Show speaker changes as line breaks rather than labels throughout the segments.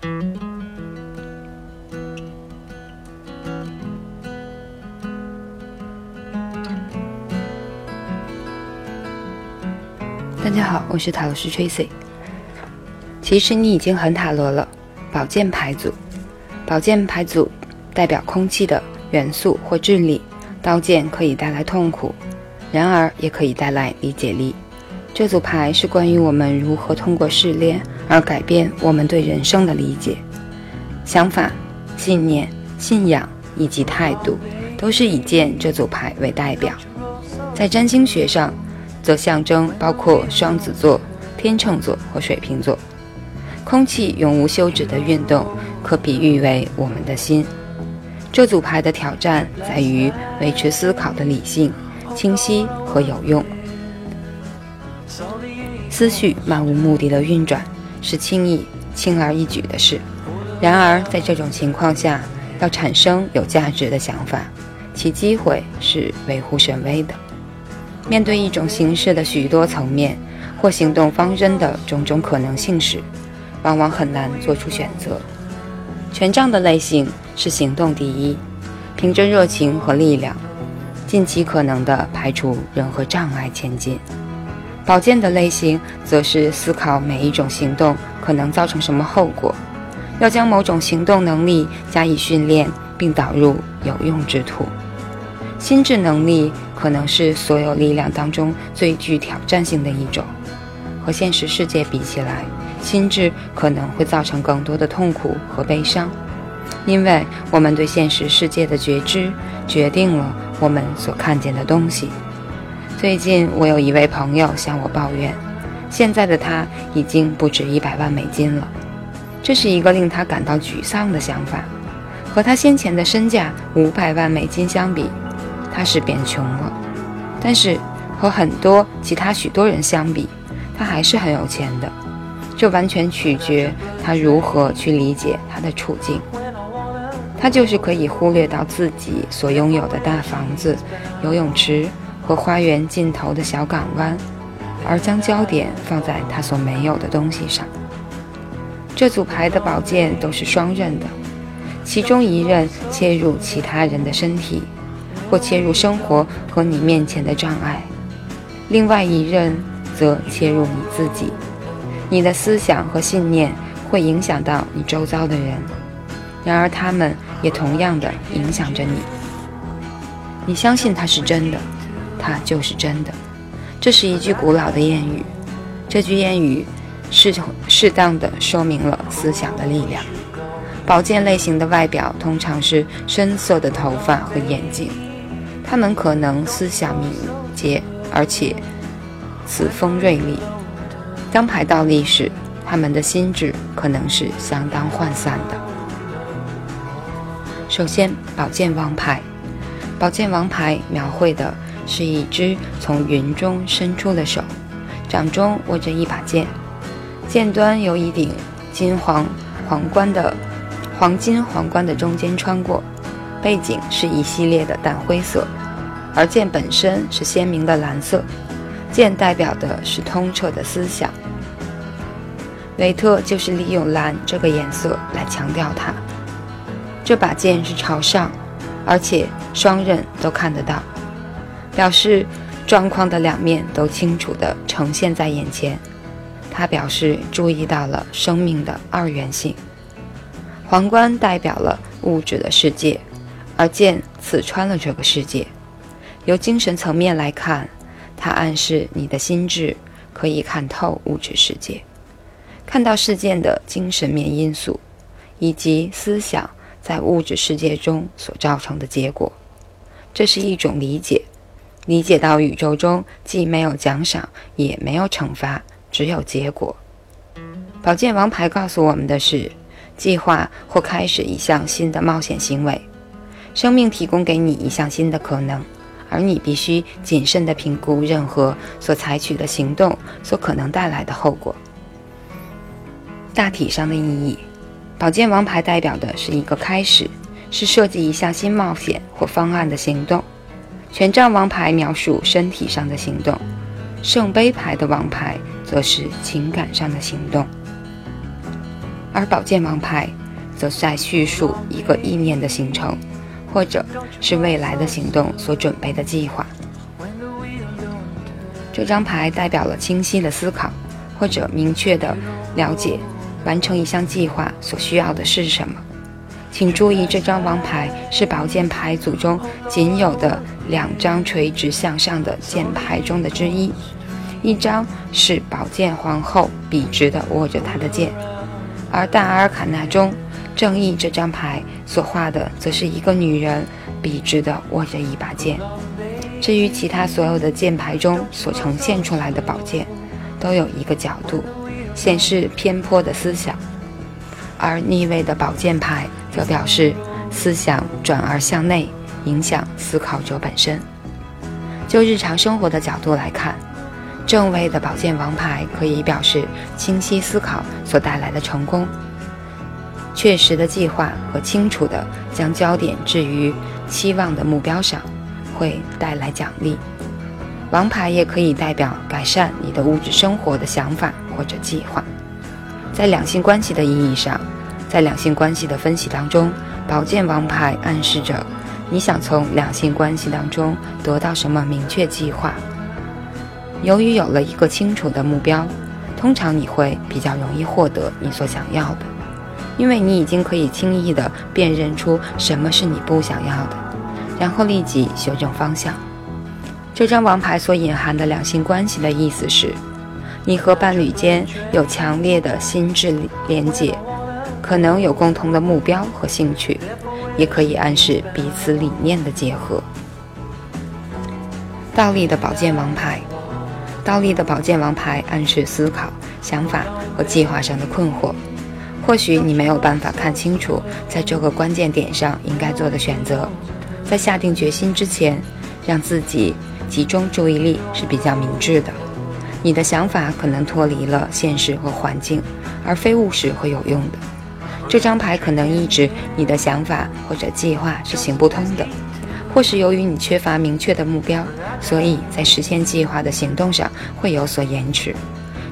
大家好，我是塔罗师 Tracy。其实你已经很塔罗了。宝剑牌组，宝剑牌组代表空气的元素或智力。刀剑可以带来痛苦，然而也可以带来理解力。这组牌是关于我们如何通过试炼而改变我们对人生的理解、想法、信念、信仰以及态度，都是以剑这组牌为代表。在占星学上，则象征包括双子座、天秤座和水瓶座。空气永无休止的运动，可比喻为我们的心。这组牌的挑战在于维持思考的理性、清晰和有用。思绪漫无目的的运转是轻易、轻而易举的事。然而，在这种情况下，要产生有价值的想法，其机会是微乎甚微的。面对一种形式的许多层面或行动方针的种种可能性时，往往很难做出选择。权杖的类型是行动第一，凭着热情和力量，尽其可能地排除任何障碍前进。宝剑的类型则是思考每一种行动可能造成什么后果，要将某种行动能力加以训练并导入有用之途。心智能力可能是所有力量当中最具挑战性的一种，和现实世界比起来。心智可能会造成更多的痛苦和悲伤，因为我们对现实世界的觉知决定了我们所看见的东西。最近，我有一位朋友向我抱怨，现在的他已经不止一百万美金了，这是一个令他感到沮丧的想法。和他先前的身价五百万美金相比，他是变穷了。但是和很多其他许多人相比，他还是很有钱的。这完全取决他如何去理解他的处境。他就是可以忽略到自己所拥有的大房子、游泳池和花园尽头的小港湾，而将焦点放在他所没有的东西上。这组牌的宝剑都是双刃的，其中一刃切入其他人的身体，或切入生活和你面前的障碍；另外一刃则切入你自己。你的思想和信念会影响到你周遭的人，然而他们也同样的影响着你。你相信它是真的，它就是真的。这是一句古老的谚语，这句谚语适适当的说明了思想的力量。宝剑类型的外表通常是深色的头发和眼睛，他们可能思想敏捷，而且此锋锐利。当牌倒立时，他们的心智可能是相当涣散的。首先，宝剑王牌，宝剑王牌描绘的是一只从云中伸出的手，掌中握着一把剑，剑端由一顶金黄皇冠的黄金皇冠的中间穿过，背景是一系列的淡灰色，而剑本身是鲜明的蓝色。剑代表的是通彻的思想。维特就是利用蓝这个颜色来强调它。这把剑是朝上，而且双刃都看得到，表示状况的两面都清楚地呈现在眼前。它表示注意到了生命的二元性。皇冠代表了物质的世界，而剑刺穿了这个世界。由精神层面来看。它暗示你的心智可以看透物质世界，看到事件的精神面因素，以及思想在物质世界中所造成的结果。这是一种理解，理解到宇宙中既没有奖赏，也没有惩罚，只有结果。宝剑王牌告诉我们的是，计划或开始一项新的冒险行为，生命提供给你一项新的可能。而你必须谨慎地评估任何所采取的行动所可能带来的后果。大体上的意义，宝剑王牌代表的是一个开始，是设计一项新冒险或方案的行动。权杖王牌描述身体上的行动，圣杯牌的王牌则是情感上的行动。而宝剑王牌则在叙述一个意念的形成，或者是未来的行动所准备的计划。这张牌代表了清晰的思考，或者明确的了解完成一项计划所需要的是什么。请注意，这张王牌是宝剑牌组中仅有的两张垂直向上的剑牌中的之一。一张是宝剑皇后笔直地握着她的剑，而大阿尔卡纳中正义这张牌所画的则是一个女人笔直地握着一把剑。至于其他所有的剑牌中所呈现出来的宝剑，都有一个角度，显示偏颇的思想，而逆位的宝剑牌则表示思想转而向内，影响思考者本身。就日常生活的角度来看。正位的宝剑王牌可以表示清晰思考所带来的成功，确实的计划和清楚的将焦点置于期望的目标上，会带来奖励。王牌也可以代表改善你的物质生活的想法或者计划。在两性关系的意义上，在两性关系的分析当中，宝剑王牌暗示着你想从两性关系当中得到什么明确计划。由于有了一个清楚的目标，通常你会比较容易获得你所想要的，因为你已经可以轻易地辨认出什么是你不想要的，然后立即修正方向。这张王牌所隐含的两性关系的意思是，你和伴侣间有强烈的心智连结，可能有共同的目标和兴趣，也可以暗示彼此理念的结合。倒立的宝剑王牌。倒立的宝剑王牌暗示思考、想法和计划上的困惑。或许你没有办法看清楚在这个关键点上应该做的选择。在下定决心之前，让自己集中注意力是比较明智的。你的想法可能脱离了现实和环境，而非务实和有用的。这张牌可能意指你的想法或者计划是行不通的。或是由于你缺乏明确的目标，所以在实现计划的行动上会有所延迟。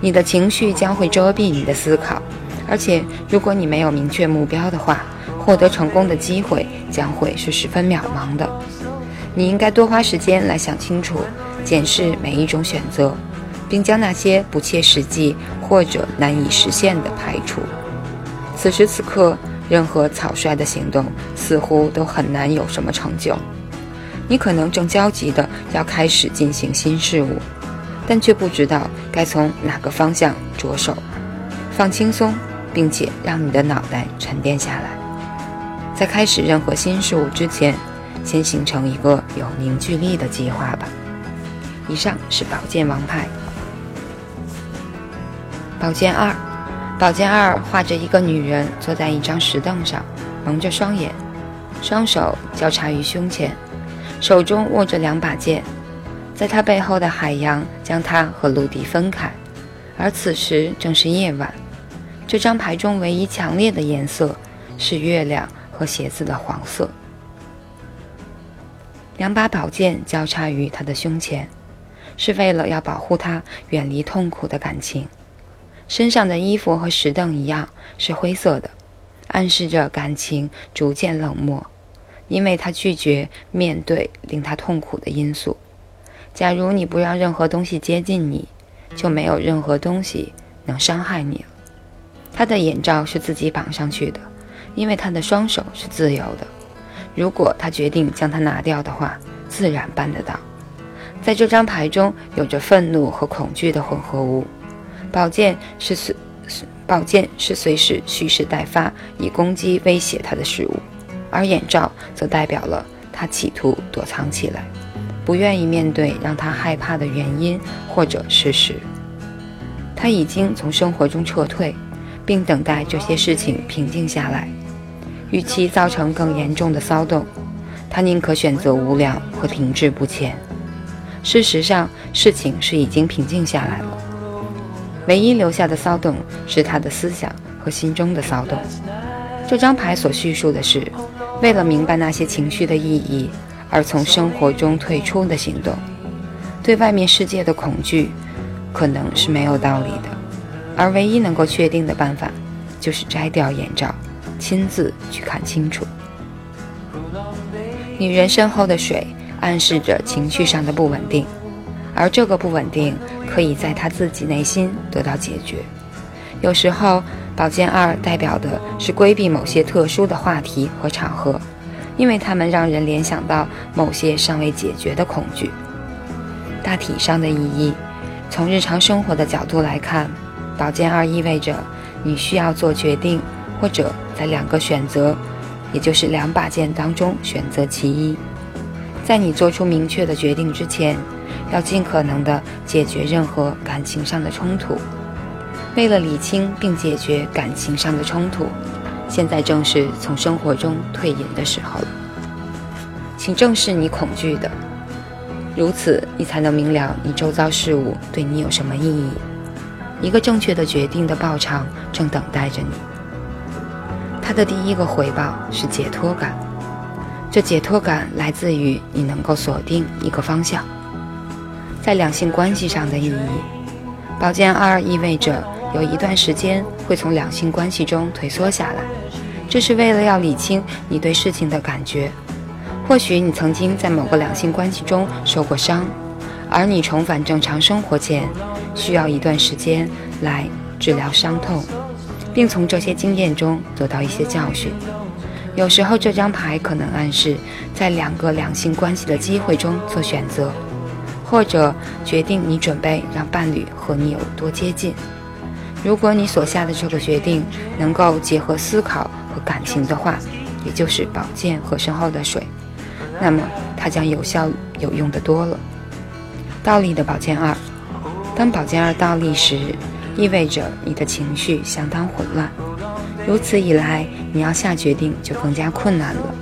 你的情绪将会遮蔽你的思考，而且如果你没有明确目标的话，获得成功的机会将会是十分渺茫的。你应该多花时间来想清楚、检视每一种选择，并将那些不切实际或者难以实现的排除。此时此刻，任何草率的行动似乎都很难有什么成就。你可能正焦急地要开始进行新事物，但却不知道该从哪个方向着手。放轻松，并且让你的脑袋沉淀下来。在开始任何新事物之前，先形成一个有凝聚力的计划吧。以上是宝剑王牌。宝剑二，宝剑二画着一个女人坐在一张石凳上，蒙着双眼，双手交叉于胸前。手中握着两把剑，在他背后的海洋将他和陆地分开，而此时正是夜晚。这张牌中唯一强烈的颜色是月亮和鞋子的黄色。两把宝剑交叉于他的胸前，是为了要保护他远离痛苦的感情。身上的衣服和石凳一样是灰色的，暗示着感情逐渐冷漠。因为他拒绝面对令他痛苦的因素。假如你不让任何东西接近你，就没有任何东西能伤害你了。他的眼罩是自己绑上去的，因为他的双手是自由的。如果他决定将它拿掉的话，自然办得到。在这张牌中有着愤怒和恐惧的混合物。宝剑是随宝剑是随时蓄势待发，以攻击威胁他的事物。而眼罩则代表了他企图躲藏起来，不愿意面对让他害怕的原因或者事实。他已经从生活中撤退，并等待这些事情平静下来。与其造成更严重的骚动，他宁可选择无聊和停滞不前。事实上，事情是已经平静下来了。唯一留下的骚动是他的思想和心中的骚动。这张牌所叙述的是。为了明白那些情绪的意义而从生活中退出的行动，对外面世界的恐惧可能是没有道理的，而唯一能够确定的办法，就是摘掉眼罩，亲自去看清楚。女人身后的水暗示着情绪上的不稳定，而这个不稳定可以在他自己内心得到解决。有时候，宝剑二代表的是规避某些特殊的话题和场合，因为它们让人联想到某些尚未解决的恐惧。大体上的意义，从日常生活的角度来看，宝剑二意味着你需要做决定，或者在两个选择。也就是两把剑当中选择其一，在你做出明确的决定之前，要尽可能的解决任何感情上的冲突。为了理清并解决感情上的冲突，现在正是从生活中退隐的时候了。请正视你恐惧的，如此你才能明了你周遭事物对你有什么意义。一个正确的决定的报偿正等待着你。他的第一个回报是解脱感，这解脱感来自于你能够锁定一个方向。在两性关系上的意义，宝剑二意味着有一段时间会从两性关系中退缩下来，这是为了要理清你对事情的感觉。或许你曾经在某个两性关系中受过伤，而你重返正常生活前，需要一段时间来治疗伤痛。并从这些经验中得到一些教训。有时候，这张牌可能暗示在两个两性关系的机会中做选择，或者决定你准备让伴侣和你有多接近。如果你所下的这个决定能够结合思考和感情的话，也就是宝剑和身后的水，那么它将有效有用的多了。倒立的宝剑二，当宝剑二倒立时。意味着你的情绪相当混乱，如此一来，你要下决定就更加困难了。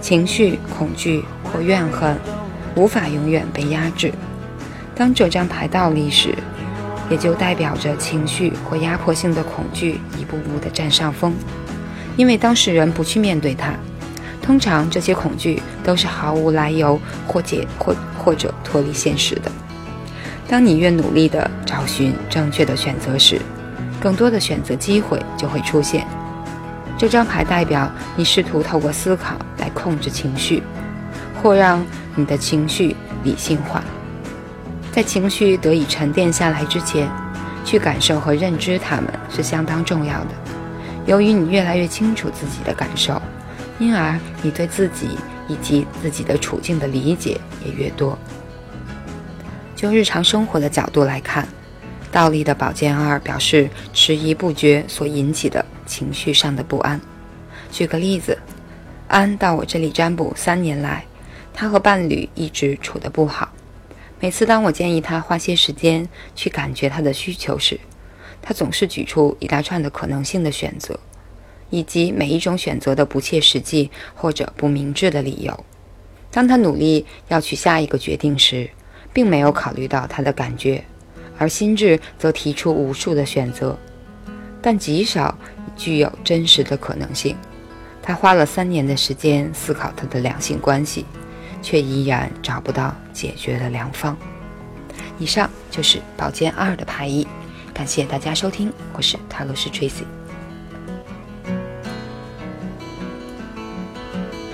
情绪、恐惧或怨恨无法永远被压制。当这张牌倒立时，也就代表着情绪或压迫性的恐惧一步步地占上风，因为当事人不去面对它。通常，这些恐惧都是毫无来由或解或或者脱离现实的。当你越努力地找寻正确的选择时，更多的选择机会就会出现。这张牌代表你试图透过思考来控制情绪，或让你的情绪理性化。在情绪得以沉淀下来之前，去感受和认知它们是相当重要的。由于你越来越清楚自己的感受，因而你对自己以及自己的处境的理解也越多。就日常生活的角度来看，倒立的宝剑二表示迟疑不决所引起的情绪上的不安。举个例子，安到我这里占卜三年来，他和伴侣一直处得不好。每次当我建议他花些时间去感觉他的需求时，他总是举出一大串的可能性的选择，以及每一种选择的不切实际或者不明智的理由。当他努力要去下一个决定时，并没有考虑到他的感觉，而心智则提出无数的选择，但极少具有真实的可能性。他花了三年的时间思考他的两性关系，却依然找不到解决的良方。以上就是宝剑二的排异，感谢大家收听，我是塔罗斯 Tracy。